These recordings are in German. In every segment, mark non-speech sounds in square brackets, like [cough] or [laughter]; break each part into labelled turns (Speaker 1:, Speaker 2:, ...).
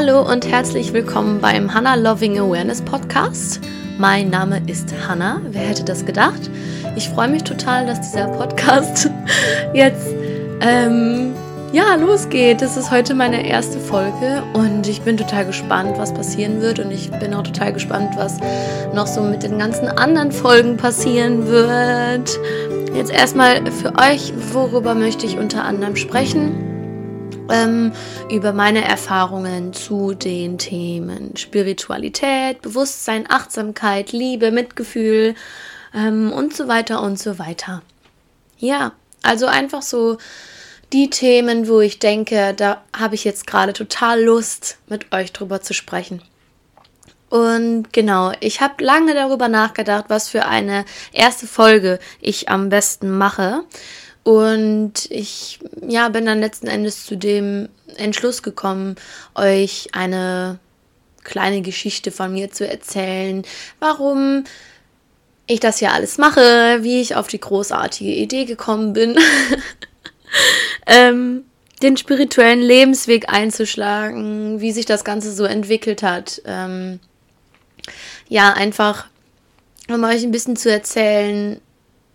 Speaker 1: Hallo und herzlich willkommen beim Hannah Loving Awareness Podcast. Mein Name ist Hannah. Wer hätte das gedacht? Ich freue mich total, dass dieser Podcast [laughs] jetzt ähm, ja losgeht. Das ist heute meine erste Folge und ich bin total gespannt, was passieren wird und ich bin auch total gespannt, was noch so mit den ganzen anderen Folgen passieren wird. Jetzt erstmal für euch, worüber möchte ich unter anderem sprechen? Ähm, über meine Erfahrungen zu den Themen Spiritualität, Bewusstsein, Achtsamkeit, Liebe, Mitgefühl ähm, und so weiter und so weiter. Ja, also einfach so die Themen, wo ich denke, da habe ich jetzt gerade total Lust, mit euch drüber zu sprechen. Und genau, ich habe lange darüber nachgedacht, was für eine erste Folge ich am besten mache. Und ich ja, bin dann letzten Endes zu dem Entschluss gekommen, euch eine kleine Geschichte von mir zu erzählen, warum ich das hier alles mache, wie ich auf die großartige Idee gekommen bin, [laughs] ähm, den spirituellen Lebensweg einzuschlagen, wie sich das Ganze so entwickelt hat. Ähm, ja, einfach um euch ein bisschen zu erzählen,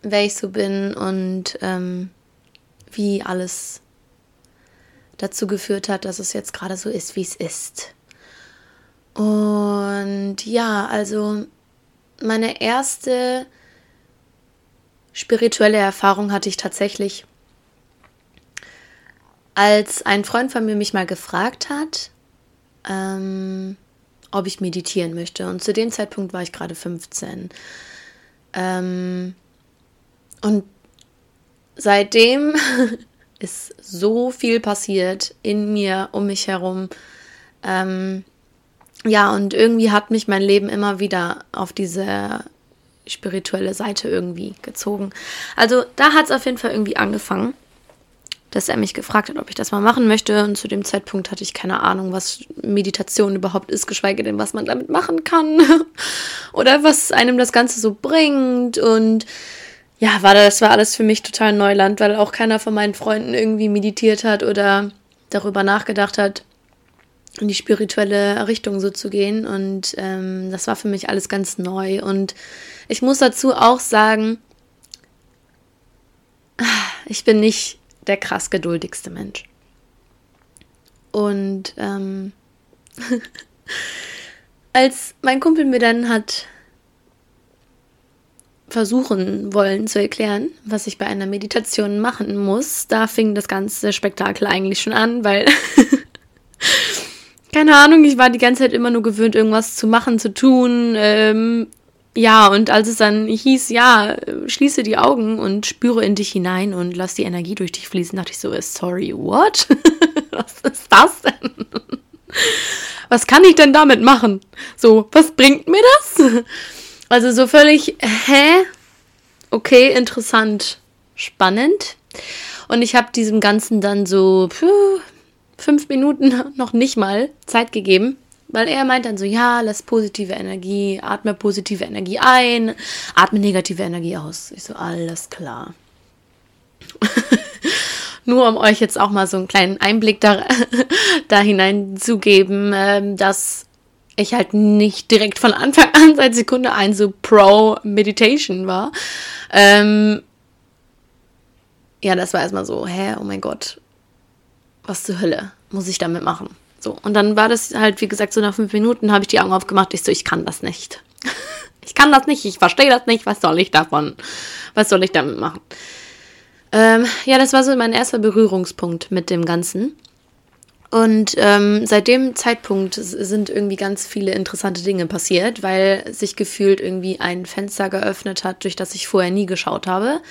Speaker 1: wer ich so bin und ähm, wie alles dazu geführt hat, dass es jetzt gerade so ist, wie es ist. Und ja, also meine erste spirituelle Erfahrung hatte ich tatsächlich, als ein Freund von mir mich mal gefragt hat, ähm, ob ich meditieren möchte. Und zu dem Zeitpunkt war ich gerade 15. Ähm, und seitdem [laughs] ist so viel passiert in mir, um mich herum. Ähm, ja, und irgendwie hat mich mein Leben immer wieder auf diese spirituelle Seite irgendwie gezogen. Also da hat es auf jeden Fall irgendwie angefangen, dass er mich gefragt hat, ob ich das mal machen möchte. Und zu dem Zeitpunkt hatte ich keine Ahnung, was Meditation überhaupt ist, geschweige denn, was man damit machen kann [laughs] oder was einem das Ganze so bringt. Und ja, war das war alles für mich total Neuland, weil auch keiner von meinen Freunden irgendwie meditiert hat oder darüber nachgedacht hat, in die spirituelle Richtung so zu gehen. Und ähm, das war für mich alles ganz neu. Und ich muss dazu auch sagen, ich bin nicht der krass geduldigste Mensch. Und ähm, [laughs] als mein Kumpel mir dann hat versuchen wollen zu erklären, was ich bei einer Meditation machen muss, da fing das ganze Spektakel eigentlich schon an, weil [laughs] keine Ahnung, ich war die ganze Zeit immer nur gewöhnt, irgendwas zu machen, zu tun. Ähm, ja, und als es dann hieß, ja, schließe die Augen und spüre in dich hinein und lass die Energie durch dich fließen, dachte ich so, sorry, what? [laughs] was ist das denn? was kann ich denn damit machen? So, was bringt mir das? Also so völlig, hä? Okay, interessant, spannend. Und ich habe diesem Ganzen dann so puh, fünf Minuten [laughs] noch nicht mal Zeit gegeben, weil er meint dann so, ja, lass positive Energie, atme positive Energie ein, atme negative Energie aus. Ich so, alles klar. [laughs] Nur um euch jetzt auch mal so einen kleinen Einblick da, [laughs] da hineinzugeben, ähm, dass ich halt nicht direkt von Anfang an seit Sekunde ein so pro Meditation war. Ähm, ja, das war erstmal so, hä, oh mein Gott, was zur Hölle muss ich damit machen? So, und dann war das halt, wie gesagt, so nach fünf Minuten habe ich die Augen aufgemacht. Ich so, ich kann das nicht. [laughs] ich kann das nicht, ich verstehe das nicht, was soll ich davon? Was soll ich damit machen? Ähm, ja, das war so mein erster Berührungspunkt mit dem Ganzen. Und ähm, seit dem Zeitpunkt sind irgendwie ganz viele interessante Dinge passiert, weil sich gefühlt irgendwie ein Fenster geöffnet hat, durch das ich vorher nie geschaut habe.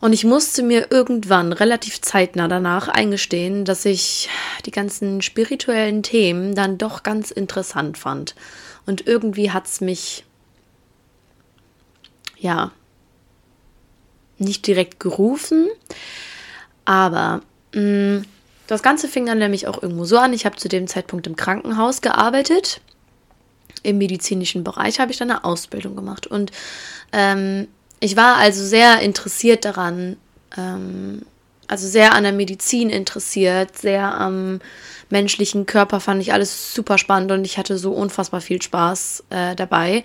Speaker 1: Und ich musste mir irgendwann relativ zeitnah danach eingestehen, dass ich die ganzen spirituellen Themen dann doch ganz interessant fand. Und irgendwie hat es mich, ja, nicht direkt gerufen, aber mh, mm, das Ganze fing dann nämlich auch irgendwo so an. Ich habe zu dem Zeitpunkt im Krankenhaus gearbeitet. Im medizinischen Bereich habe ich dann eine Ausbildung gemacht. Und ähm, ich war also sehr interessiert daran, ähm, also sehr an der Medizin interessiert, sehr am menschlichen Körper, fand ich alles super spannend und ich hatte so unfassbar viel Spaß äh, dabei.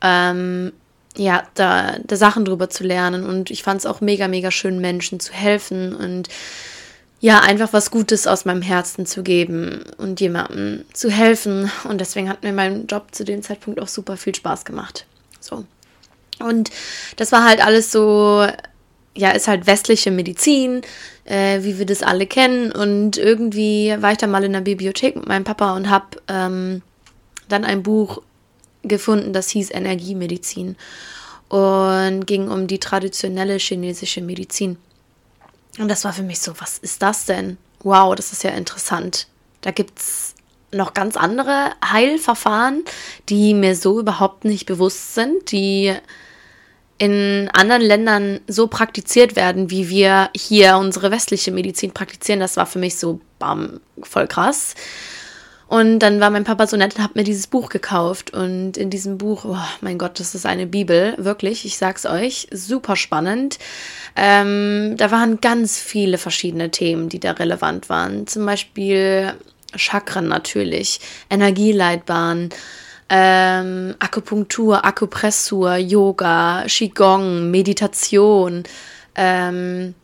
Speaker 1: Ähm, ja, da, da Sachen drüber zu lernen und ich fand es auch mega, mega schön, Menschen zu helfen und ja, einfach was Gutes aus meinem Herzen zu geben und jemandem zu helfen. Und deswegen hat mir mein Job zu dem Zeitpunkt auch super viel Spaß gemacht. So. Und das war halt alles so, ja, ist halt westliche Medizin, äh, wie wir das alle kennen. Und irgendwie war ich dann mal in der Bibliothek mit meinem Papa und habe ähm, dann ein Buch gefunden, das hieß Energiemedizin und ging um die traditionelle chinesische Medizin. Und das war für mich so, was ist das denn? Wow, das ist ja interessant. Da gibt es noch ganz andere Heilverfahren, die mir so überhaupt nicht bewusst sind, die in anderen Ländern so praktiziert werden, wie wir hier unsere westliche Medizin praktizieren. Das war für mich so bam, voll krass. Und dann war mein Papa so nett und hat mir dieses Buch gekauft. Und in diesem Buch, oh mein Gott, das ist eine Bibel, wirklich, ich sag's euch, super spannend. Ähm, da waren ganz viele verschiedene Themen, die da relevant waren. Zum Beispiel Chakren natürlich, Energieleitbahn, ähm, Akupunktur, Akupressur, Yoga, Qigong, Meditation, ähm,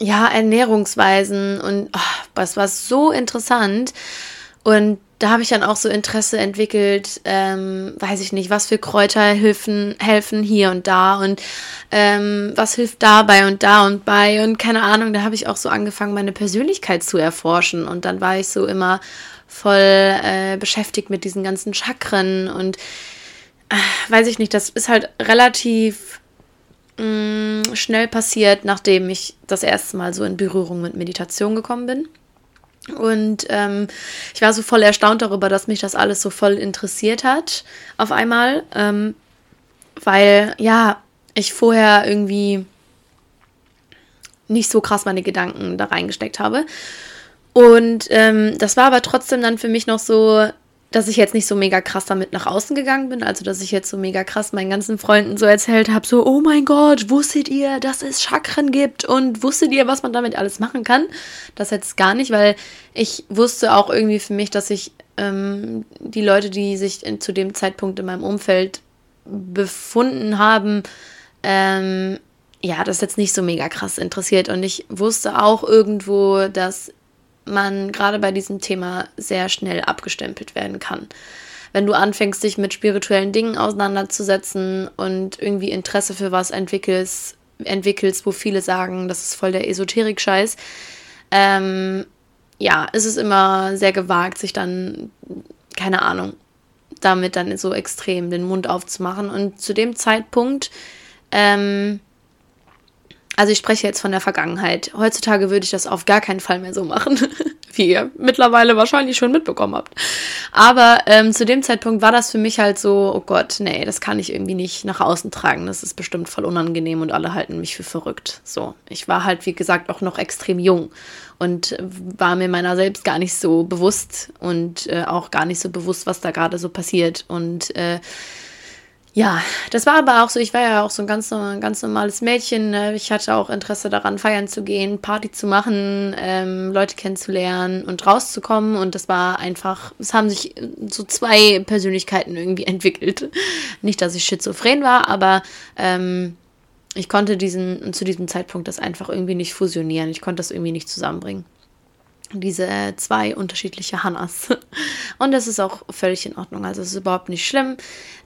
Speaker 1: ja, Ernährungsweisen und oh, das war so interessant. Und da habe ich dann auch so Interesse entwickelt, ähm, weiß ich nicht, was für Kräuter helfen, helfen hier und da und ähm, was hilft dabei und da und bei und keine Ahnung, da habe ich auch so angefangen, meine Persönlichkeit zu erforschen und dann war ich so immer voll äh, beschäftigt mit diesen ganzen Chakren und äh, weiß ich nicht, das ist halt relativ mh, mm, schnell passiert, nachdem ich das erste Mal so in Berührung mit Meditation gekommen bin. Und ähm, ich war so voll erstaunt darüber, dass mich das alles so voll interessiert hat auf einmal, ähm, weil ja, ich vorher irgendwie nicht so krass meine Gedanken da reingesteckt habe. Und ähm, das war aber trotzdem dann für mich noch so dass ich jetzt nicht so mega krass damit nach außen gegangen bin, also dass ich jetzt so mega krass meinen ganzen Freunden so erzählt habe, so, oh mein Gott, wusstet ihr, dass es Chakren gibt und wusstet ihr, was man damit alles machen kann? Das jetzt gar nicht, weil ich wusste auch irgendwie für mich, dass ich ähm, die Leute, die sich in, zu dem Zeitpunkt in meinem Umfeld befunden haben, ähm, ja, das jetzt nicht so mega krass interessiert. Und ich wusste auch irgendwo, dass man gerade bei diesem Thema sehr schnell abgestempelt werden kann. Wenn du anfängst, dich mit spirituellen Dingen auseinanderzusetzen und irgendwie Interesse für was entwickelst, entwickelst, wo viele sagen, das ist voll der Esoterik-Scheiß, ähm, ja, ist es immer sehr gewagt, sich dann, keine Ahnung, damit dann so extrem den Mund aufzumachen. Und zu dem Zeitpunkt ähm, also ich spreche jetzt von der Vergangenheit. Heutzutage würde ich das auf gar keinen Fall mehr so machen, [laughs] wie ihr mittlerweile wahrscheinlich schon mitbekommen habt. Aber ähm, zu dem Zeitpunkt war das für mich halt so, oh Gott, nee, das kann ich irgendwie nicht nach außen tragen. Das ist bestimmt voll unangenehm und alle halten mich für verrückt. So, ich war halt, wie gesagt, auch noch extrem jung und war mir meiner selbst gar nicht so bewusst und äh, auch gar nicht so bewusst, was da gerade so passiert. Und äh, ja, das war aber auch so, ich war ja auch so ein ganz, ganz normales Mädchen. Ne? Ich hatte auch Interesse daran, feiern zu gehen, Party zu machen, ähm, Leute kennenzulernen und rauszukommen. Und das war einfach, es haben sich so zwei Persönlichkeiten irgendwie [laughs] entwickelt. Nicht, dass ich schizophren war, aber ähm, ich konnte diesen, zu diesem Zeitpunkt das einfach irgendwie nicht fusionieren. Ich konnte das irgendwie nicht zusammenbringen diese zwei unterschiedliche Hannas. [laughs] Und das ist auch völlig in Ordnung. Also es ist überhaupt nicht schlimm.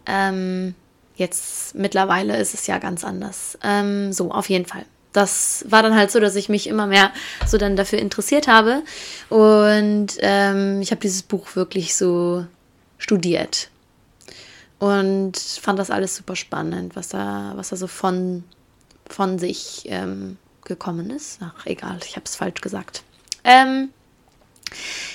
Speaker 1: Ähm, jetzt mittlerweile ist es ja ganz anders. Ähm, so, auf jeden Fall. Das war dann halt so, dass ich mich immer mehr so dann dafür interessiert habe. Und ähm, ich habe dieses Buch wirklich so studiert. Und fand das alles super spannend, was da, was da so von, von sich ähm, gekommen ist. Ach, egal, ich habe es falsch gesagt. Ähm,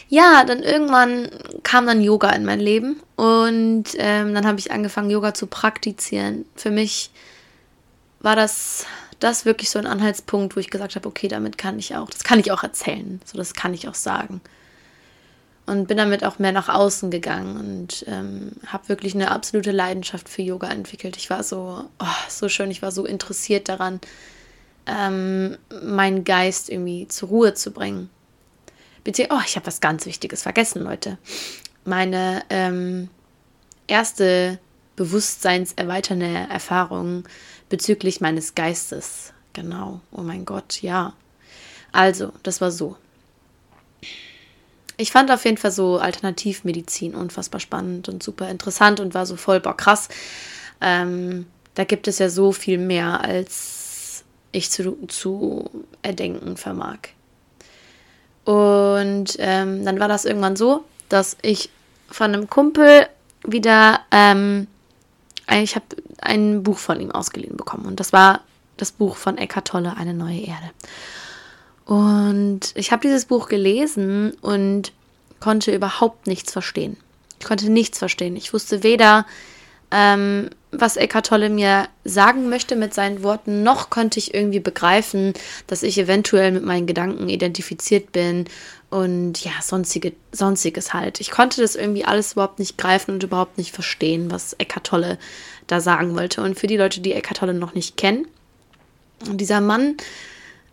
Speaker 1: ja, dann irgendwann kam dann Yoga in mein Leben und ähm, dann habe ich angefangen, Yoga zu praktizieren. Für mich war das, das wirklich so ein Anhaltspunkt, wo ich gesagt habe, okay, damit kann ich auch, das kann ich auch erzählen, so das kann ich auch sagen. Und bin damit auch mehr nach außen gegangen und ähm, habe wirklich eine absolute Leidenschaft für Yoga entwickelt. Ich war so, oh, so schön, ich war so interessiert daran, ähm, meinen Geist irgendwie zur Ruhe zu bringen. Bezieh oh, ich habe was ganz Wichtiges vergessen, Leute. Meine ähm, erste bewusstseinserweiternde Erfahrung bezüglich meines Geistes. Genau. Oh mein Gott, ja. Also, das war so. Ich fand auf jeden Fall so Alternativmedizin unfassbar spannend und super interessant und war so voll, boah, krass. Ähm, da gibt es ja so viel mehr, als ich zu, zu erdenken vermag. Und ähm, dann war das irgendwann so, dass ich von einem Kumpel wieder, ähm, ich habe ein Buch von ihm ausgeliehen bekommen. Und das war das Buch von Eckhart Tolle, Eine neue Erde. Und ich habe dieses Buch gelesen und konnte überhaupt nichts verstehen. Ich konnte nichts verstehen. Ich wusste weder, ähm, was Eckhart Tolle mir sagen möchte mit seinen Worten, noch konnte ich irgendwie begreifen, dass ich eventuell mit meinen Gedanken identifiziert bin und ja, sonstige, sonstiges halt. Ich konnte das irgendwie alles überhaupt nicht greifen und überhaupt nicht verstehen, was Eckhart Tolle da sagen wollte. Und für die Leute, die Eckhart Tolle noch nicht kennen, dieser Mann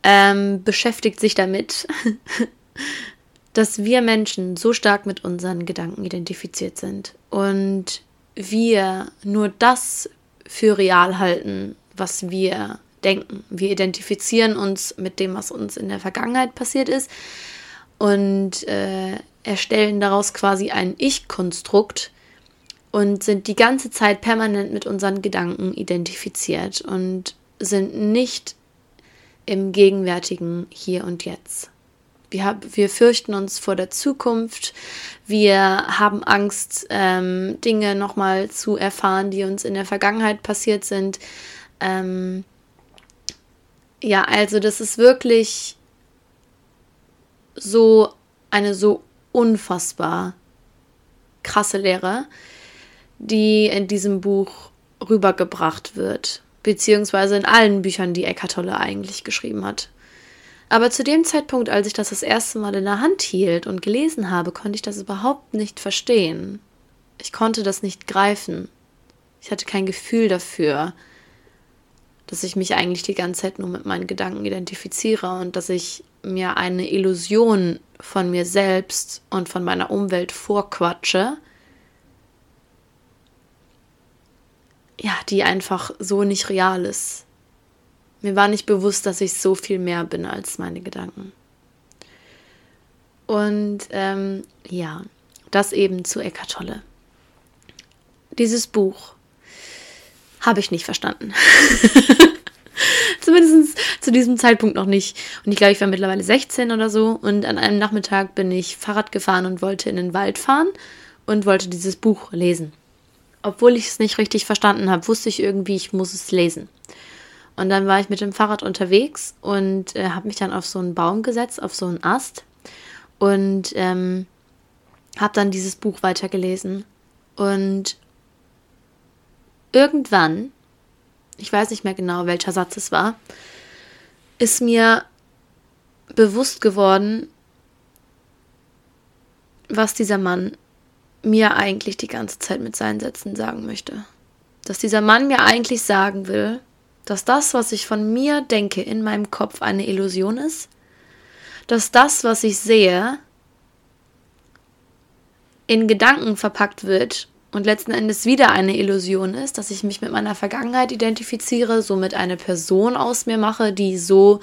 Speaker 1: ähm, beschäftigt sich damit, [laughs] dass wir Menschen so stark mit unseren Gedanken identifiziert sind und wir nur das für real halten, was wir denken. Wir identifizieren uns mit dem, was uns in der Vergangenheit passiert ist und äh, erstellen daraus quasi ein Ich-Konstrukt und sind die ganze Zeit permanent mit unseren Gedanken identifiziert und sind nicht im gegenwärtigen Hier und Jetzt. Wir, wir fürchten uns vor der Zukunft. Wir haben Angst, ähm, Dinge nochmal zu erfahren, die uns in der Vergangenheit passiert sind. Ähm, ja, also das ist wirklich so eine so unfassbar krasse Lehre, die in diesem Buch rübergebracht wird, beziehungsweise in allen Büchern, die Eckhart Tolle eigentlich geschrieben hat. Aber zu dem Zeitpunkt, als ich das das erste Mal in der Hand hielt und gelesen habe, konnte ich das überhaupt nicht verstehen. Ich konnte das nicht greifen. Ich hatte kein Gefühl dafür, dass ich mich eigentlich die ganze Zeit nur mit meinen Gedanken identifiziere und dass ich mir eine Illusion von mir selbst und von meiner Umwelt vorquatsche, ja, die einfach so nicht real ist. Mir war nicht bewusst, dass ich so viel mehr bin als meine Gedanken. Und ähm, ja, das eben zu Eckart Tolle. Dieses Buch habe ich nicht verstanden. [laughs] Zumindest zu diesem Zeitpunkt noch nicht. Und ich glaube, ich war mittlerweile 16 oder so. Und an einem Nachmittag bin ich Fahrrad gefahren und wollte in den Wald fahren und wollte dieses Buch lesen. Obwohl ich es nicht richtig verstanden habe, wusste ich irgendwie, ich muss es lesen. Und dann war ich mit dem Fahrrad unterwegs und äh, habe mich dann auf so einen Baum gesetzt, auf so einen Ast und ähm, habe dann dieses Buch weitergelesen. Und irgendwann, ich weiß nicht mehr genau, welcher Satz es war, ist mir bewusst geworden, was dieser Mann mir eigentlich die ganze Zeit mit seinen Sätzen sagen möchte. Dass dieser Mann mir eigentlich sagen will, dass das, was ich von mir denke, in meinem Kopf eine Illusion ist, dass das, was ich sehe, in Gedanken verpackt wird und letzten Endes wieder eine Illusion ist, dass ich mich mit meiner Vergangenheit identifiziere, somit eine Person aus mir mache, die so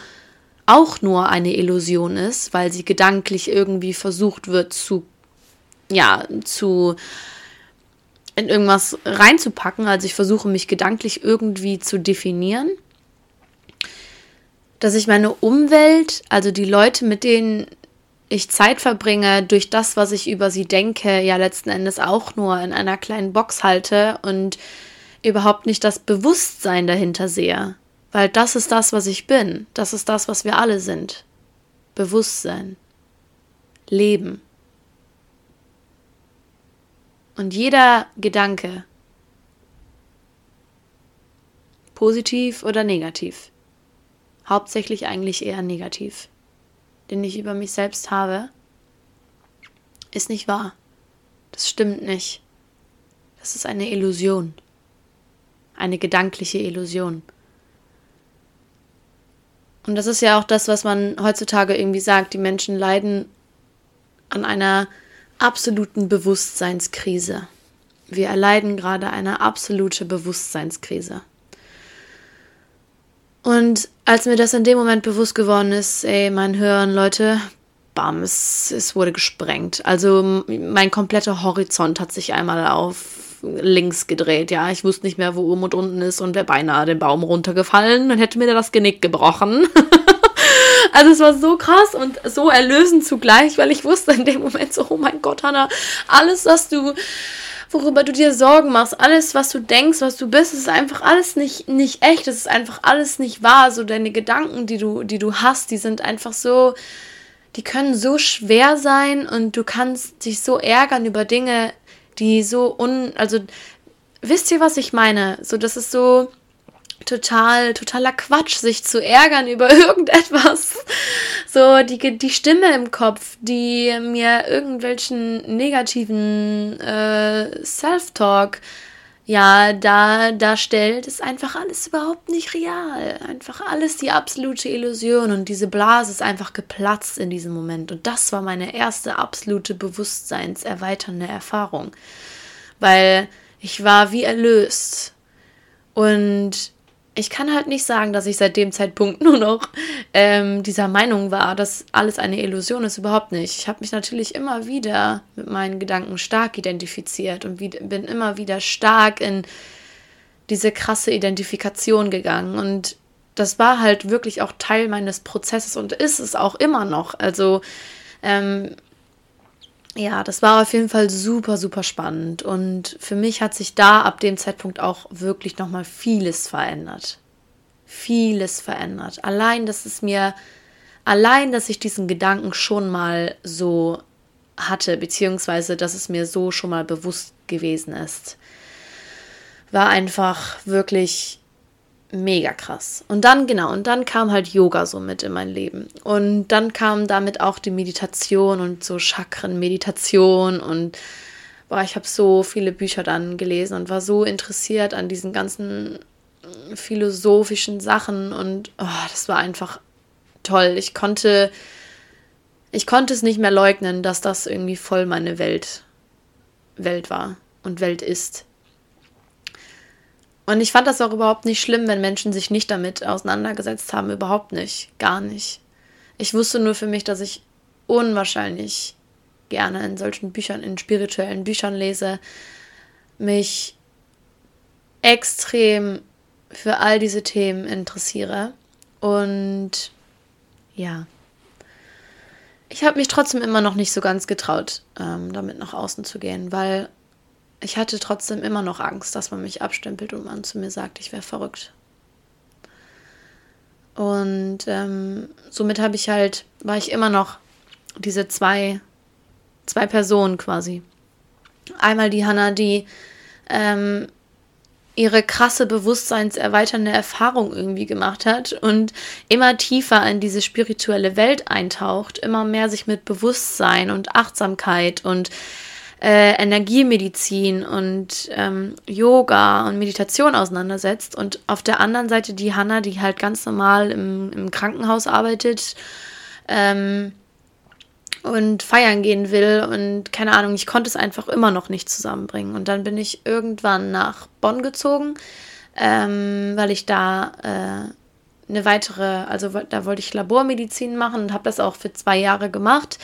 Speaker 1: auch nur eine Illusion ist, weil sie gedanklich irgendwie versucht wird zu, ja, zu in irgendwas reinzupacken. Also ich versuche mich gedanklich irgendwie zu definieren. Dass ich meine Umwelt, also die Leute, mit denen ich Zeit verbringe, durch das, was ich über sie denke, ja letzten Endes auch nur in einer kleinen Box halte und überhaupt nicht das Bewusstsein dahinter sehe. Weil das ist das, was ich bin. Das ist das, was wir alle sind. Bewusstsein. Leben. Und jeder Gedanke, positiv oder negativ, hauptsächlich eigentlich eher negativ, den ich über mich selbst habe, ist nicht wahr. Das stimmt nicht. Das ist eine Illusion. Eine gedankliche Illusion. Und das ist ja auch das, was man heutzutage irgendwie sagt. Die Menschen leiden an einer absoluten Bewusstseinskrise. Wir erleiden gerade eine absolute Bewusstseinskrise. Und als mir das in dem Moment bewusst geworden ist, ey, mein Hören, Leute, bam, es, es wurde gesprengt. Also mein kompletter Horizont hat sich einmal auf links gedreht. Ja, ich wusste nicht mehr, wo oben und unten ist und wäre beinahe den Baum runtergefallen und hätte mir das Genick gebrochen. [laughs] also es war so krass und so erlösend zugleich, weil ich wusste in dem Moment so, oh mein Gott, Hannah, alles, was du worüber du dir Sorgen machst, alles, was du denkst, was du bist, ist einfach alles nicht, nicht echt, es ist einfach alles nicht wahr. So deine Gedanken, die du, die du hast, die sind einfach so, die können so schwer sein und du kannst dich so ärgern über Dinge, die so un, also wisst ihr, was ich meine? So, das ist so, total, totaler Quatsch, sich zu ärgern über [laughs] irgendetwas. So, die, die Stimme im Kopf, die mir irgendwelchen negativen äh, Self-Talk ja, da darstellt, ist einfach alles überhaupt nicht real. Einfach alles die absolute Illusion und diese Blase ist einfach geplatzt in diesem Moment. Und das war meine erste absolute bewusstseinserweiternde Erfahrung. Weil ich war wie erlöst. Und ich kann halt nicht sagen, dass ich seit dem Zeitpunkt [laughs] nur noch ähm, dieser Meinung war, dass alles eine Illusion ist. Überhaupt nicht. Ich habe mich natürlich immer wieder mit meinen Gedanken stark identifiziert und wie, bin immer wieder stark in diese krasse Identifikation gegangen. Und das war halt wirklich auch Teil meines Prozesses und ist es auch immer noch. Also ähm, ja, das war auf jeden Fall super, super spannend. Und für mich hat sich da ab dem Zeitpunkt auch wirklich nochmal vieles verändert. Vieles verändert. Allein, dass es mir, allein, dass ich diesen Gedanken schon mal so hatte, beziehungsweise dass es mir so schon mal bewusst gewesen ist, war einfach wirklich mega krass. Und dann, genau, und dann kam halt Yoga so mit in mein Leben. Und dann kam damit auch die Meditation und so Chakren-Meditation und boah, ich habe so viele Bücher dann gelesen und war so interessiert an diesen ganzen philosophischen Sachen und oh, das war einfach toll. Ich konnte, ich konnte es nicht mehr leugnen, dass das irgendwie voll meine Welt, Welt war und Welt ist. Und ich fand das auch überhaupt nicht schlimm, wenn Menschen sich nicht damit auseinandergesetzt haben. Überhaupt nicht. Gar nicht. Ich wusste nur für mich, dass ich unwahrscheinlich gerne in solchen Büchern, in spirituellen Büchern lese, mich extrem für all diese Themen interessiere. Und ja, ich habe mich trotzdem immer noch nicht so ganz getraut, ähm, damit nach außen zu gehen, weil ich hatte trotzdem immer noch Angst, dass man mich abstempelt und man zu mir sagt, ich wäre verrückt. Und ähm, somit habe ich halt, war ich immer noch diese zwei, zwei Personen quasi. Einmal die Hanna, die ähm, ihre krasse bewusstseinserweiternde Erfahrung irgendwie gemacht hat und immer tiefer in diese spirituelle Welt eintaucht, immer mehr sich mit Bewusstsein und Achtsamkeit und äh, Energiemedizin und ähm, Yoga und Meditation auseinandersetzt. Und auf der anderen Seite die Hanna, die halt ganz normal im, im Krankenhaus arbeitet ähm, und feiern gehen will. Und keine Ahnung, ich konnte es einfach immer noch nicht zusammenbringen. Und dann bin ich irgendwann nach Bonn gezogen, ähm, weil ich da äh, eine weitere, also da wollte ich Labormedizin machen und habe das auch für zwei Jahre gemacht.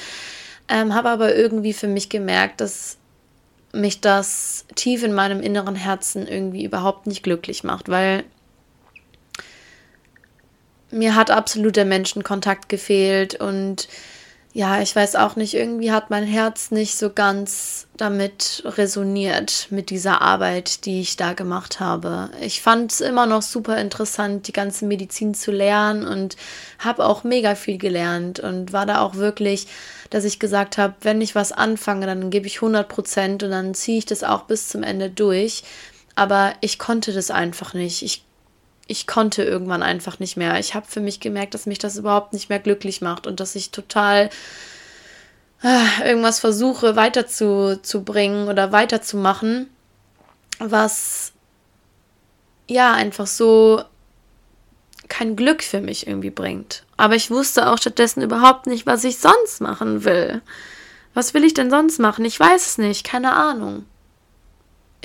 Speaker 1: Ähm, habe aber irgendwie für mich gemerkt, dass mich das tief in meinem inneren Herzen irgendwie überhaupt nicht glücklich macht, weil mir hat absolut der Menschenkontakt gefehlt und ja, ich weiß auch nicht, irgendwie hat mein Herz nicht so ganz damit resoniert mit dieser Arbeit, die ich da gemacht habe. Ich fand es immer noch super interessant, die ganze Medizin zu lernen und habe auch mega viel gelernt und war da auch wirklich, dass ich gesagt habe, wenn ich was anfange, dann gebe ich 100 Prozent und dann ziehe ich das auch bis zum Ende durch. Aber ich konnte das einfach nicht. Ich ich konnte irgendwann einfach nicht mehr. Ich habe für mich gemerkt, dass mich das überhaupt nicht mehr glücklich macht und dass ich total äh, irgendwas versuche weiterzubringen oder weiterzumachen, was ja einfach so kein Glück für mich irgendwie bringt. Aber ich wusste auch stattdessen überhaupt nicht, was ich sonst machen will. Was will ich denn sonst machen? Ich weiß es nicht, keine Ahnung.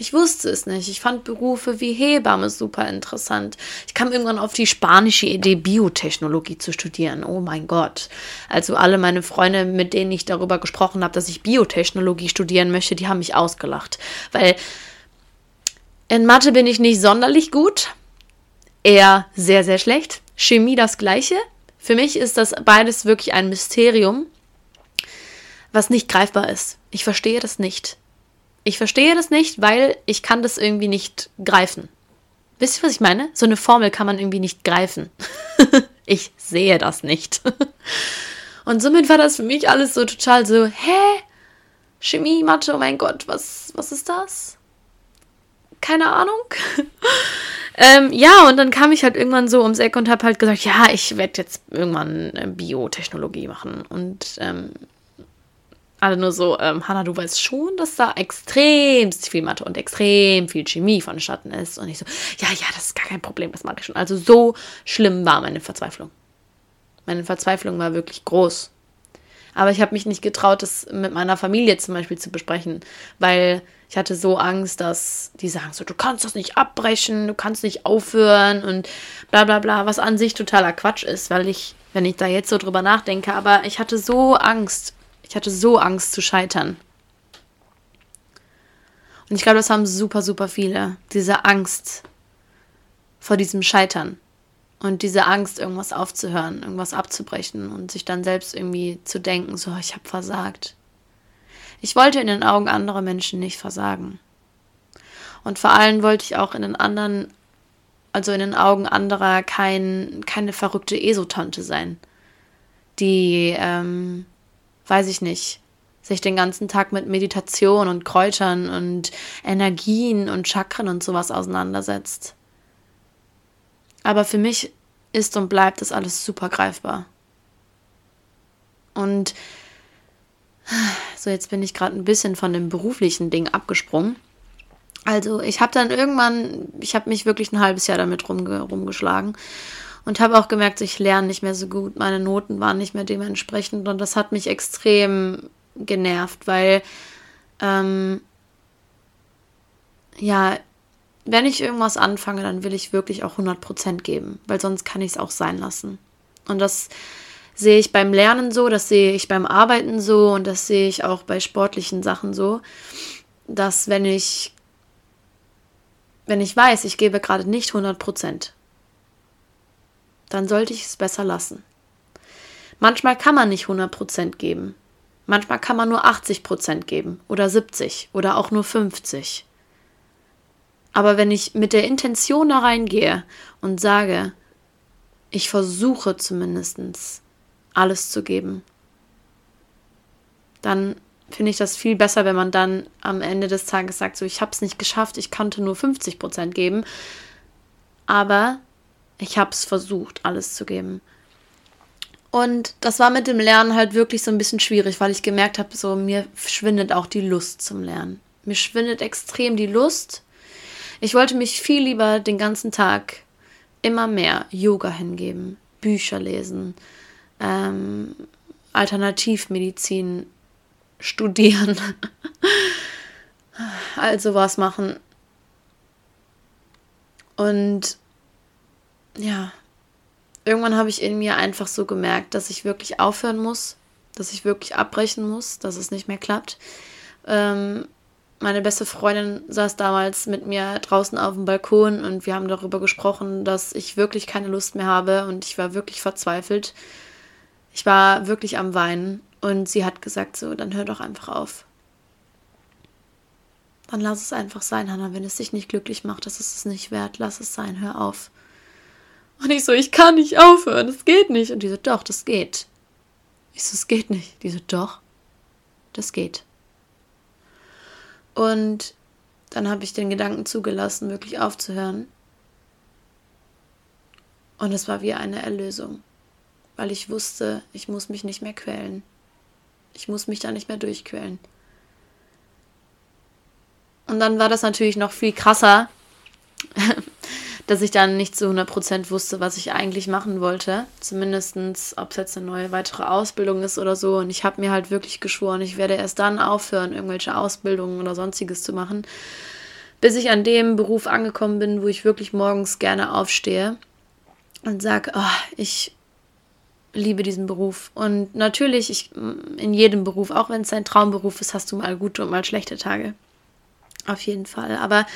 Speaker 1: Ich wusste es nicht. Ich fand Berufe wie Hebamme super interessant. Ich kam irgendwann auf die spanische Idee, Biotechnologie zu studieren. Oh mein Gott. Also alle meine Freunde, mit denen ich darüber gesprochen habe, dass ich Biotechnologie studieren möchte, die haben mich ausgelacht. Weil in Mathe bin ich nicht sonderlich gut. Eher sehr, sehr schlecht. Chemie das gleiche. Für mich ist das beides wirklich ein Mysterium, was nicht greifbar ist. Ich verstehe das nicht. Ich verstehe das nicht, weil ich kann das irgendwie nicht greifen. Wisst ihr, was ich meine? So eine Formel kann man irgendwie nicht greifen. [laughs] ich sehe das nicht. [laughs] Und somit war das für mich alles so total so, hä? Chemie, Mathe, oh mein Gott, was, was ist das? Keine Ahnung. [laughs] ähm, ja, und dann kam ich halt irgendwann so ums Eck und habe halt gesagt, ja, ich werde jetzt irgendwann äh, Biotechnologie machen. Und ähm, alle nur so, ähm, Hanna, du weißt schon, dass da extrem viel Mathe und extrem viel Chemie vonstatten ist. Und ich so, ja, ja, das ist gar kein Problem, das mag ich schon. Also so schlimm war meine Verzweiflung. Meine Verzweiflung war wirklich groß. Aber ich habe mich nicht getraut, das mit meiner Familie zum Beispiel zu besprechen, weil ich hatte so Angst, dass die sagen so, du kannst das nicht abbrechen, du kannst nicht aufhören und bla bla bla, was an sich totaler Quatsch ist, weil ich, wenn ich da jetzt so drüber nachdenke, aber ich hatte so Angst ich hatte so Angst zu scheitern. Und ich glaube, das haben super, super viele. Diese Angst vor diesem Scheitern. Und diese Angst, irgendwas aufzuhören, irgendwas abzubrechen und sich dann selbst irgendwie zu denken, so, ich habe versagt. Ich wollte in den Augen anderer Menschen nicht versagen. Und vor allem wollte ich auch in den anderen, also in den Augen anderer, kein, keine verrückte Esotante sein, die ähm, weiß ich nicht, sich den ganzen Tag mit Meditation und Kräutern und Energien und Chakren und sowas auseinandersetzt. Aber für mich ist und bleibt das alles super greifbar. Und so, jetzt bin ich gerade ein bisschen von dem beruflichen Ding abgesprungen. Also, ich habe dann irgendwann, ich habe mich wirklich ein halbes Jahr damit rumge rumgeschlagen und habe auch gemerkt, ich lerne nicht mehr so gut. Meine Noten waren nicht mehr dementsprechend und das hat mich extrem genervt, weil ähm, ja, wenn ich irgendwas anfange, dann will ich wirklich auch 100% geben, weil sonst kann ich es auch sein lassen. Und das sehe ich beim Lernen so, das sehe ich beim Arbeiten so und das sehe ich auch bei sportlichen Sachen so, dass wenn ich wenn ich weiß, ich gebe gerade nicht 100% dann sollte ich es besser lassen. Manchmal kann man nicht 100% geben. Manchmal kann man nur 80% geben oder 70 oder auch nur 50. Aber wenn ich mit der Intention da reingehe und sage, ich versuche zumindest alles zu geben, dann finde ich das viel besser, wenn man dann am Ende des Tages sagt, so ich habe es nicht geschafft, ich konnte nur 50% geben, aber ich habe es versucht, alles zu geben. Und das war mit dem Lernen halt wirklich so ein bisschen schwierig, weil ich gemerkt habe, so mir schwindet auch die Lust zum Lernen. Mir schwindet extrem die Lust. Ich wollte mich viel lieber den ganzen Tag immer mehr Yoga hingeben, Bücher lesen, ähm, Alternativmedizin studieren, [laughs] also was machen. Und ja, irgendwann habe ich in mir einfach so gemerkt, dass ich wirklich aufhören muss, dass ich wirklich abbrechen muss, dass es nicht mehr klappt. Ähm, meine beste Freundin saß damals mit mir draußen auf dem Balkon und wir haben darüber gesprochen, dass ich wirklich keine Lust mehr habe und ich war wirklich verzweifelt. Ich war wirklich am Weinen und sie hat gesagt so, dann hör doch einfach auf. Dann lass es einfach sein, Hannah. Wenn es dich nicht glücklich macht, das ist es nicht wert. Lass es sein, hör auf. Und ich so, ich kann nicht aufhören, das geht nicht. Und die so, doch, das geht. Ich so, es geht nicht. Die so, doch, das geht. Und dann habe ich den Gedanken zugelassen, wirklich aufzuhören. Und es war wie eine Erlösung, weil ich wusste, ich muss mich nicht mehr quälen. Ich muss mich da nicht mehr durchquälen. Und dann war das natürlich noch viel krasser, [laughs] dass ich dann nicht zu 100% wusste, was ich eigentlich machen wollte. Zumindest, ob es jetzt eine neue weitere Ausbildung ist oder so. Und ich habe mir halt wirklich geschworen, ich werde erst dann aufhören, irgendwelche Ausbildungen oder sonstiges zu machen, bis ich an dem Beruf angekommen bin, wo ich wirklich morgens gerne aufstehe und sage, oh, ich liebe diesen Beruf. Und natürlich, ich, in jedem Beruf, auch wenn es dein Traumberuf ist, hast du mal gute und mal schlechte Tage. Auf jeden Fall. Aber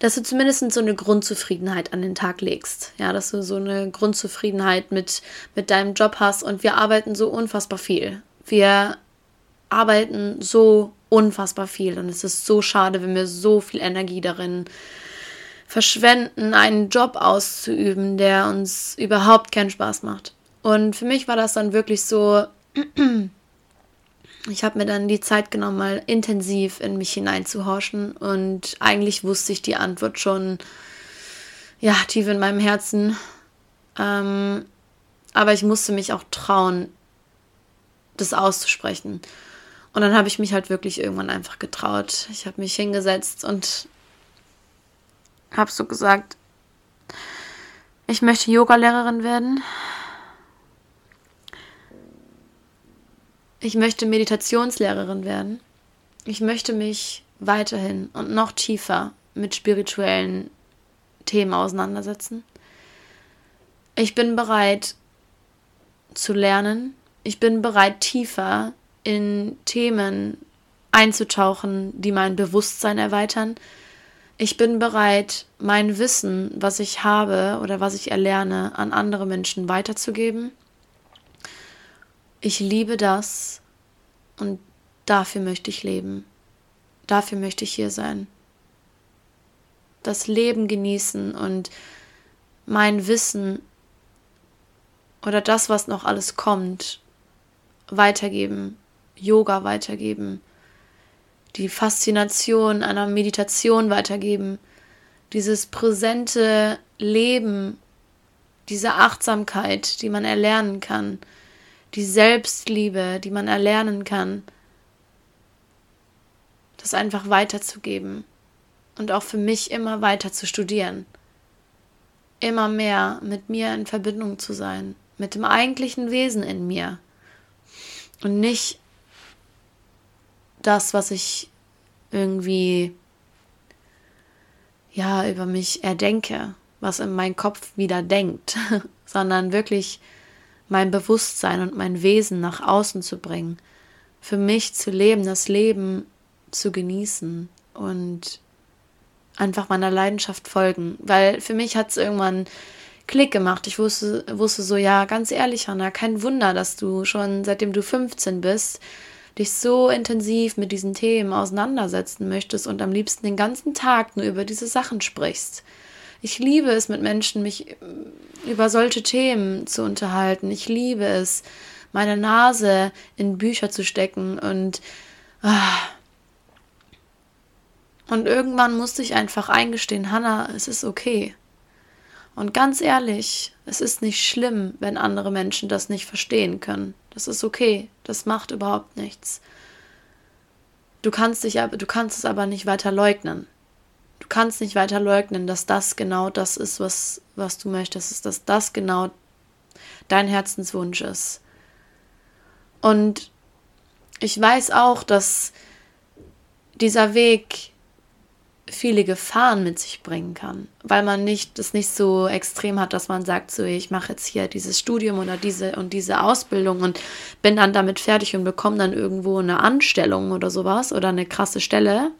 Speaker 1: dass du zumindest so eine Grundzufriedenheit an den Tag legst. Ja, dass du so eine Grundzufriedenheit mit, mit deinem Job hast. Und wir arbeiten so unfassbar viel. Wir arbeiten so unfassbar viel. Und es ist so schade, wenn wir so viel Energie darin verschwenden, einen Job auszuüben, der uns überhaupt keinen Spaß macht. Und für mich war das dann wirklich so, [clears throat] ich habe mir dann die Zeit genommen, mal intensiv in mich hineinzuhorchen und eigentlich wusste ich die Antwort schon, ja, tief in meinem Herzen. Ähm, aber ich musste mich auch trauen, das auszusprechen. Und dann habe ich mich halt wirklich irgendwann einfach getraut. Ich habe mich hingesetzt und habe so gesagt, ich möchte Yogalehrerin werden. Ich möchte Meditationslehrerin werden. Ich möchte mich weiterhin und noch tiefer mit spirituellen Themen auseinandersetzen. Ich bin bereit zu lernen. Ich bin bereit, tiefer in Themen einzutauchen, die mein Bewusstsein erweitern. Ich bin bereit, mein Wissen, was ich habe oder was ich erlerne, an andere Menschen weiterzugeben ich liebe das und dafür möchte ich leben. Dafür möchte ich hier sein. Das Leben genießen und mein Wissen oder das, was noch alles kommt, weitergeben, Yoga weitergeben, die Faszination einer Meditation weitergeben, dieses präsente Leben, diese Achtsamkeit, die man erlernen kann, die Selbstliebe, die man erlernen kann, das einfach weiterzugeben und auch für mich immer weiter zu studieren, immer mehr mit mir in Verbindung zu sein, mit dem eigentlichen Wesen in mir. Und nicht das, was ich irgendwie ja über mich erdenke, was in meinem Kopf wieder denkt, [laughs] sondern wirklich mein Bewusstsein und mein Wesen nach außen zu bringen, für mich zu leben, das Leben zu genießen und einfach meiner Leidenschaft folgen. Weil für mich hat es irgendwann Klick gemacht. Ich wusste, wusste so, ja, ganz ehrlich, Hanna, kein Wunder, dass du schon seitdem du 15 bist, dich so intensiv mit diesen Themen auseinandersetzen möchtest und am liebsten den ganzen Tag nur über diese Sachen sprichst. Ich liebe es, mit Menschen mich äh, über solche Themen zu unterhalten. Ich liebe es, meine Nase in Bücher zu stecken und ah. und irgendwann musste ich einfach eingestehen, Hannah, es ist okay. Und ganz ehrlich, es ist nicht schlimm, wenn andere Menschen das nicht verstehen können. Das ist okay. Das macht überhaupt nichts. Du kannst dich aber, du kannst es aber nicht weiter leugnen du kannst nicht weiter leugnen, dass das genau das ist, was, was du möchtest, dass das genau dein Herzenswunsch ist. Und ich weiß auch, dass dieser Weg viele Gefahren mit sich bringen kann, weil man nicht das nicht so extrem hat, dass man sagt, so ich mache jetzt hier dieses Studium oder diese und diese Ausbildung und bin dann damit fertig und bekomme dann irgendwo eine Anstellung oder sowas oder eine krasse Stelle,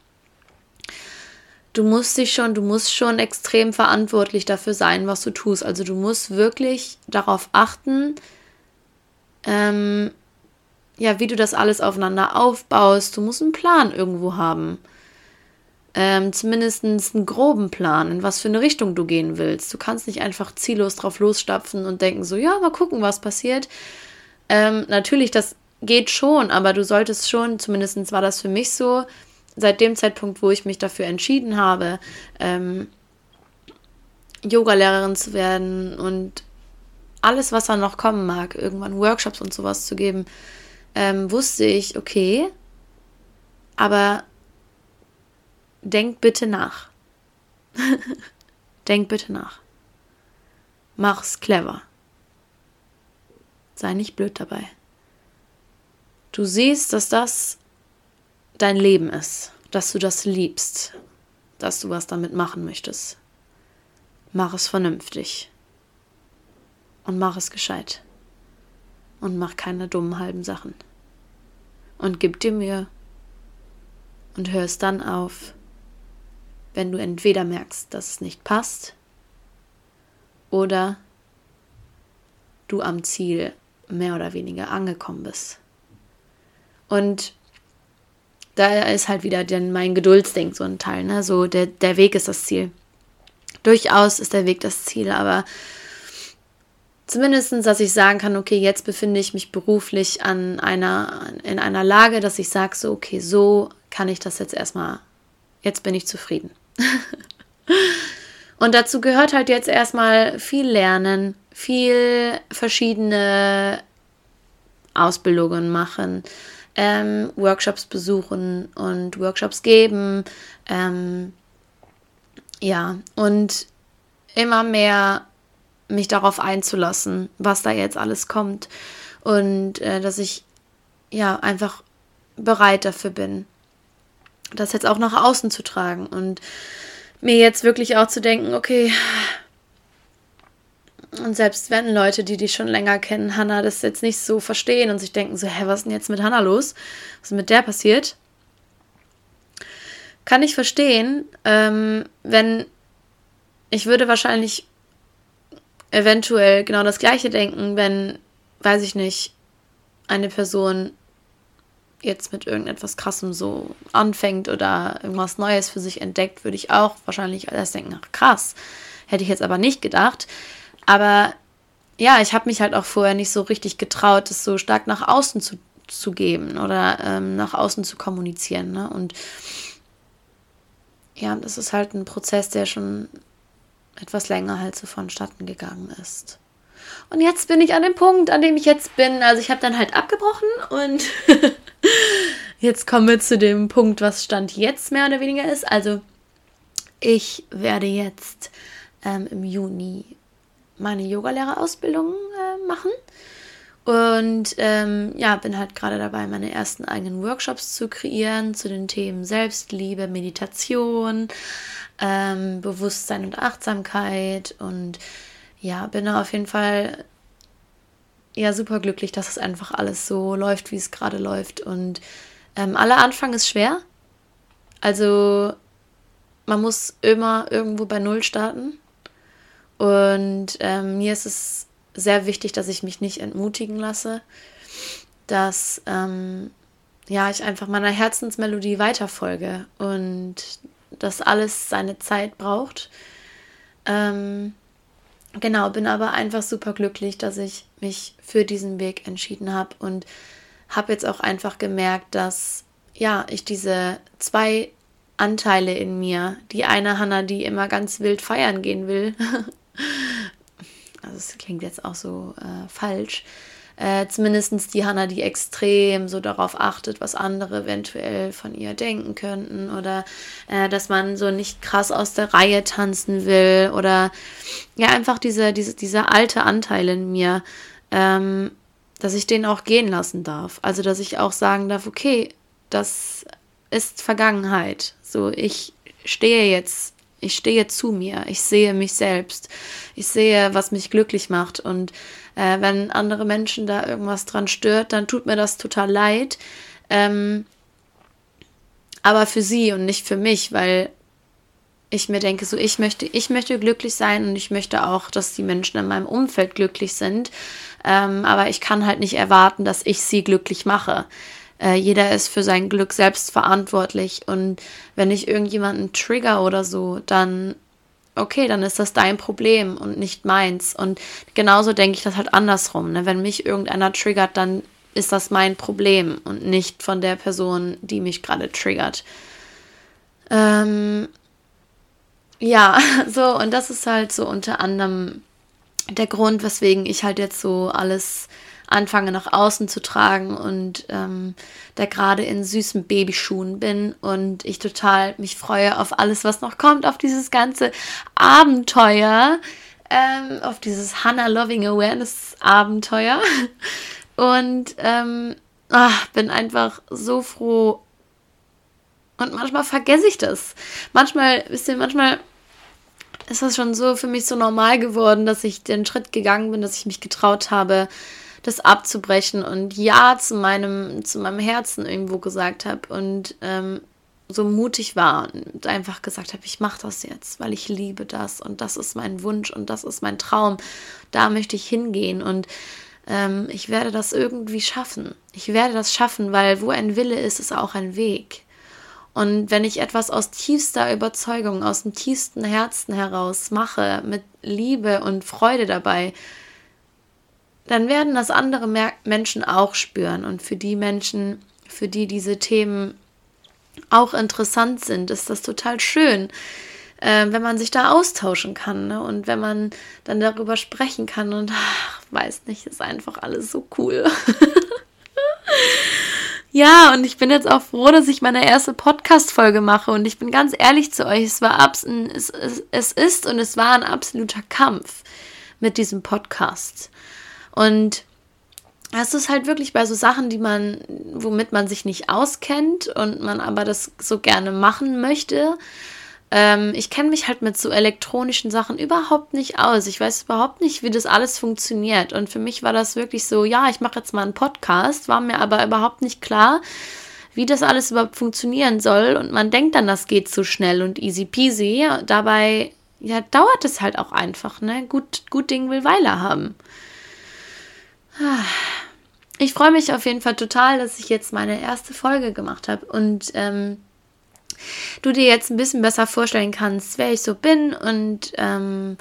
Speaker 1: du musst dich schon, du musst schon extrem verantwortlich dafür sein, was du tust. Also du musst wirklich darauf achten, ähm, ja, wie du das alles aufeinander aufbaust. Du musst einen Plan irgendwo haben. Ähm, zumindest einen groben Plan, in was für eine Richtung du gehen willst. Du kannst nicht einfach ziellos drauf losstapfen und denken, so, ja, mal gucken, was passiert. Ähm, natürlich, das geht schon, aber du solltest schon, zumindest war das für mich so, seit dem Zeitpunkt, wo ich mich dafür entschieden habe, ähm, Yoga-Lehrerin zu werden und alles, was dann noch kommen mag, irgendwann Workshops und sowas zu geben, ähm, wusste ich, okay, aber denk bitte nach. [laughs] denk bitte nach. Mach's clever. Sei nicht blöd dabei. Du siehst, dass das dein Leben ist, dass du das liebst, dass du was damit machen möchtest. Mach es vernünftig. Und mach es gescheit. Und mach keine dummen halben Sachen. Und gib dir Mühe. Und hör es dann auf, wenn du entweder merkst, dass es nicht passt, oder du am Ziel mehr oder weniger angekommen bist. Und da ist halt wieder den, mein Geduldsding so ein Teil, ne? So der, der Weg ist das Ziel. Durchaus ist der Weg das Ziel, aber zumindest, dass ich sagen kann, okay, jetzt befinde ich mich beruflich an einer, in einer Lage, dass ich sage, so, okay, so kann ich das jetzt erstmal, jetzt bin ich zufrieden. [laughs] Und dazu gehört halt jetzt erstmal viel Lernen, viel verschiedene Ausbildungen machen, ähm, Workshops besuchen und Workshops geben. Ähm, ja, und immer mehr mich darauf einzulassen, was da jetzt alles kommt. Und äh, dass ich ja einfach bereit dafür bin, das jetzt auch nach außen zu tragen und mir jetzt wirklich auch zu denken, okay, und selbst wenn Leute, die dich schon länger kennen, Hannah, das jetzt nicht so verstehen und sich denken so, hä, was ist denn jetzt mit Hannah los? Was ist mit der passiert? Kann ich verstehen, ähm, wenn ich würde wahrscheinlich eventuell genau das gleiche denken, wenn, weiß ich nicht, eine Person jetzt mit irgendetwas Krassem so anfängt oder irgendwas Neues für sich entdeckt, würde ich auch wahrscheinlich alles denken, ach krass, hätte ich jetzt aber nicht gedacht. Aber ja, ich habe mich halt auch vorher nicht so richtig getraut, das so stark nach außen zu, zu geben oder ähm, nach außen zu kommunizieren. Ne? Und ja, das ist halt ein Prozess, der schon etwas länger halt so vonstatten gegangen ist. Und jetzt bin ich an dem Punkt, an dem ich jetzt bin. Also ich habe dann halt abgebrochen und [laughs] jetzt kommen wir zu dem Punkt, was Stand jetzt mehr oder weniger ist. Also ich werde jetzt ähm, im Juni meine Yogalehrerausbildung äh, machen. Und ähm, ja, bin halt gerade dabei, meine ersten eigenen Workshops zu kreieren zu den Themen Selbstliebe, Meditation, ähm, Bewusstsein und Achtsamkeit. Und ja, bin auf jeden Fall ja super glücklich, dass es einfach alles so läuft, wie es gerade läuft. Und ähm, aller Anfang ist schwer. Also man muss immer irgendwo bei Null starten. Und ähm, mir ist es sehr wichtig, dass ich mich nicht entmutigen lasse, dass ähm, ja, ich einfach meiner Herzensmelodie weiterfolge und dass alles seine Zeit braucht. Ähm, genau, bin aber einfach super glücklich, dass ich mich für diesen Weg entschieden habe und habe jetzt auch einfach gemerkt, dass ja, ich diese zwei Anteile in mir, die eine Hanna, die immer ganz wild feiern gehen will [laughs] also es klingt jetzt auch so äh, falsch, äh, zumindest die Hanna, die extrem so darauf achtet, was andere eventuell von ihr denken könnten oder äh, dass man so nicht krass aus der Reihe tanzen will oder ja, einfach diese, diese, dieser alte Anteil in mir, ähm, dass ich den auch gehen lassen darf. Also, dass ich auch sagen darf, okay, das ist Vergangenheit. So, ich stehe jetzt ich stehe zu mir, ich sehe mich selbst, ich sehe, was mich glücklich macht. Und äh, wenn andere Menschen da irgendwas dran stört, dann tut mir das total leid. Ähm, aber für sie und nicht für mich, weil ich mir denke, so ich möchte, ich möchte glücklich sein und ich möchte auch, dass die Menschen in meinem Umfeld glücklich sind. Ähm, aber ich kann halt nicht erwarten, dass ich sie glücklich mache. Äh, jeder ist für sein Glück selbst verantwortlich. Und wenn ich irgendjemanden trigger oder so, dann okay, dann ist das dein Problem und nicht meins. Und genauso denke ich das halt andersrum. Ne? Wenn mich irgendeiner triggert, dann ist das mein Problem und nicht von der Person, die mich gerade triggert. Ähm, ja, [laughs] so, und das ist halt so unter anderem der Grund, weswegen ich halt jetzt so alles anfange nach außen zu tragen und ähm, da gerade in süßen Babyschuhen bin und ich total mich freue auf alles, was noch kommt, auf dieses ganze Abenteuer. ähm, auf dieses Hannah Loving Awareness Abenteuer [laughs] und ähm, ach, bin einfach so froh. Und manchmal vergesse ich das. Manchmal, wisst ihr, manchmal ist das schon so für mich so normal geworden, dass ich den Schritt gegangen bin, dass ich mich getraut habe, das abzubrechen und Ja zu meinem, zu meinem Herzen irgendwo gesagt habe und ähm, so mutig war und einfach gesagt habe, ich mache das jetzt, weil ich liebe das und das ist mein Wunsch und das ist mein Traum. Da möchte ich hingehen und ähm, ich werde das irgendwie schaffen. Ich werde das schaffen, weil wo ein Wille ist, ist auch ein Weg. Und wenn ich etwas aus tiefster Überzeugung, aus dem tiefsten Herzen heraus mache, mit Liebe und Freude dabei, dann werden das andere Menschen auch spüren. Und für die Menschen, für die diese Themen auch interessant sind, ist das total schön, äh, wenn man sich da austauschen kann ne? und wenn man dann darüber sprechen kann und ach, weiß nicht, ist einfach alles so cool. [laughs] ja, und ich bin jetzt auch froh, dass ich meine erste Podcast-Folge mache und ich bin ganz ehrlich zu euch, es war abs es, es, es ist und es war ein absoluter Kampf mit diesem Podcast. Und es ist halt wirklich bei so Sachen, die man, womit man sich nicht auskennt und man aber das so gerne machen möchte. Ähm, ich kenne mich halt mit so elektronischen Sachen überhaupt nicht aus. Ich weiß überhaupt nicht, wie das alles funktioniert. Und für mich war das wirklich so, ja, ich mache jetzt mal einen Podcast, war mir aber überhaupt nicht klar, wie das alles überhaupt funktionieren soll. Und man denkt dann, das geht so schnell und easy peasy. Dabei, ja, dauert es halt auch einfach, ne? Gut, gut Ding will Weile haben. Ich freue mich auf jeden Fall total, dass ich jetzt meine erste Folge gemacht habe und ähm, du dir jetzt ein bisschen besser vorstellen kannst, wer ich so bin und ähm,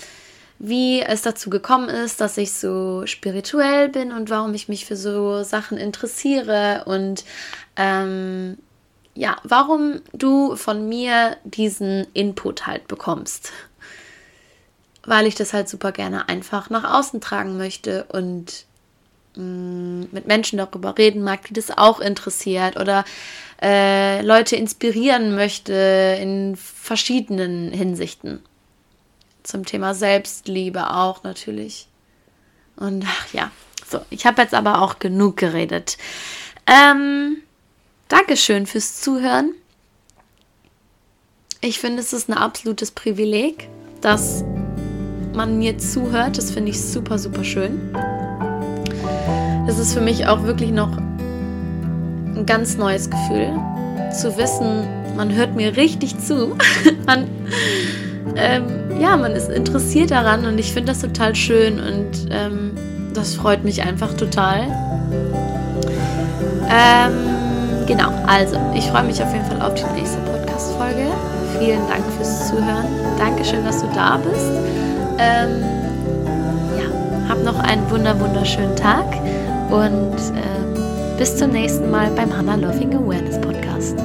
Speaker 1: wie es dazu gekommen ist, dass ich so spirituell bin und warum ich mich für so Sachen interessiere und ähm, ja, warum du von mir diesen Input halt bekommst. Weil ich das halt super gerne einfach nach außen tragen möchte und Mm, mit Menschen darüber reden mag, die das auch interessiert oder äh, Leute inspirieren möchte in verschiedenen Hinsichten. Zum Thema Selbstliebe auch natürlich. Und ach ja, so, ich habe jetzt aber auch genug geredet. Ähm, Dankeschön fürs Zuhören. Ich finde, es ist ein absolutes Privileg, dass man mir zuhört. Das finde ich super, super schön das ist für mich auch wirklich noch ein ganz neues Gefühl, zu wissen, man hört mir richtig zu. [laughs] man, ähm, ja, man ist interessiert daran und ich finde das total schön und ähm, das freut mich einfach total. Ähm, genau, also ich freue mich auf jeden Fall auf die nächste Podcast-Folge. Vielen Dank fürs Zuhören. Dankeschön, dass du da bist. Ähm, ja, hab noch einen wunder wunderschönen Tag und äh, bis zum nächsten Mal beim Hannah Loving Awareness Podcast.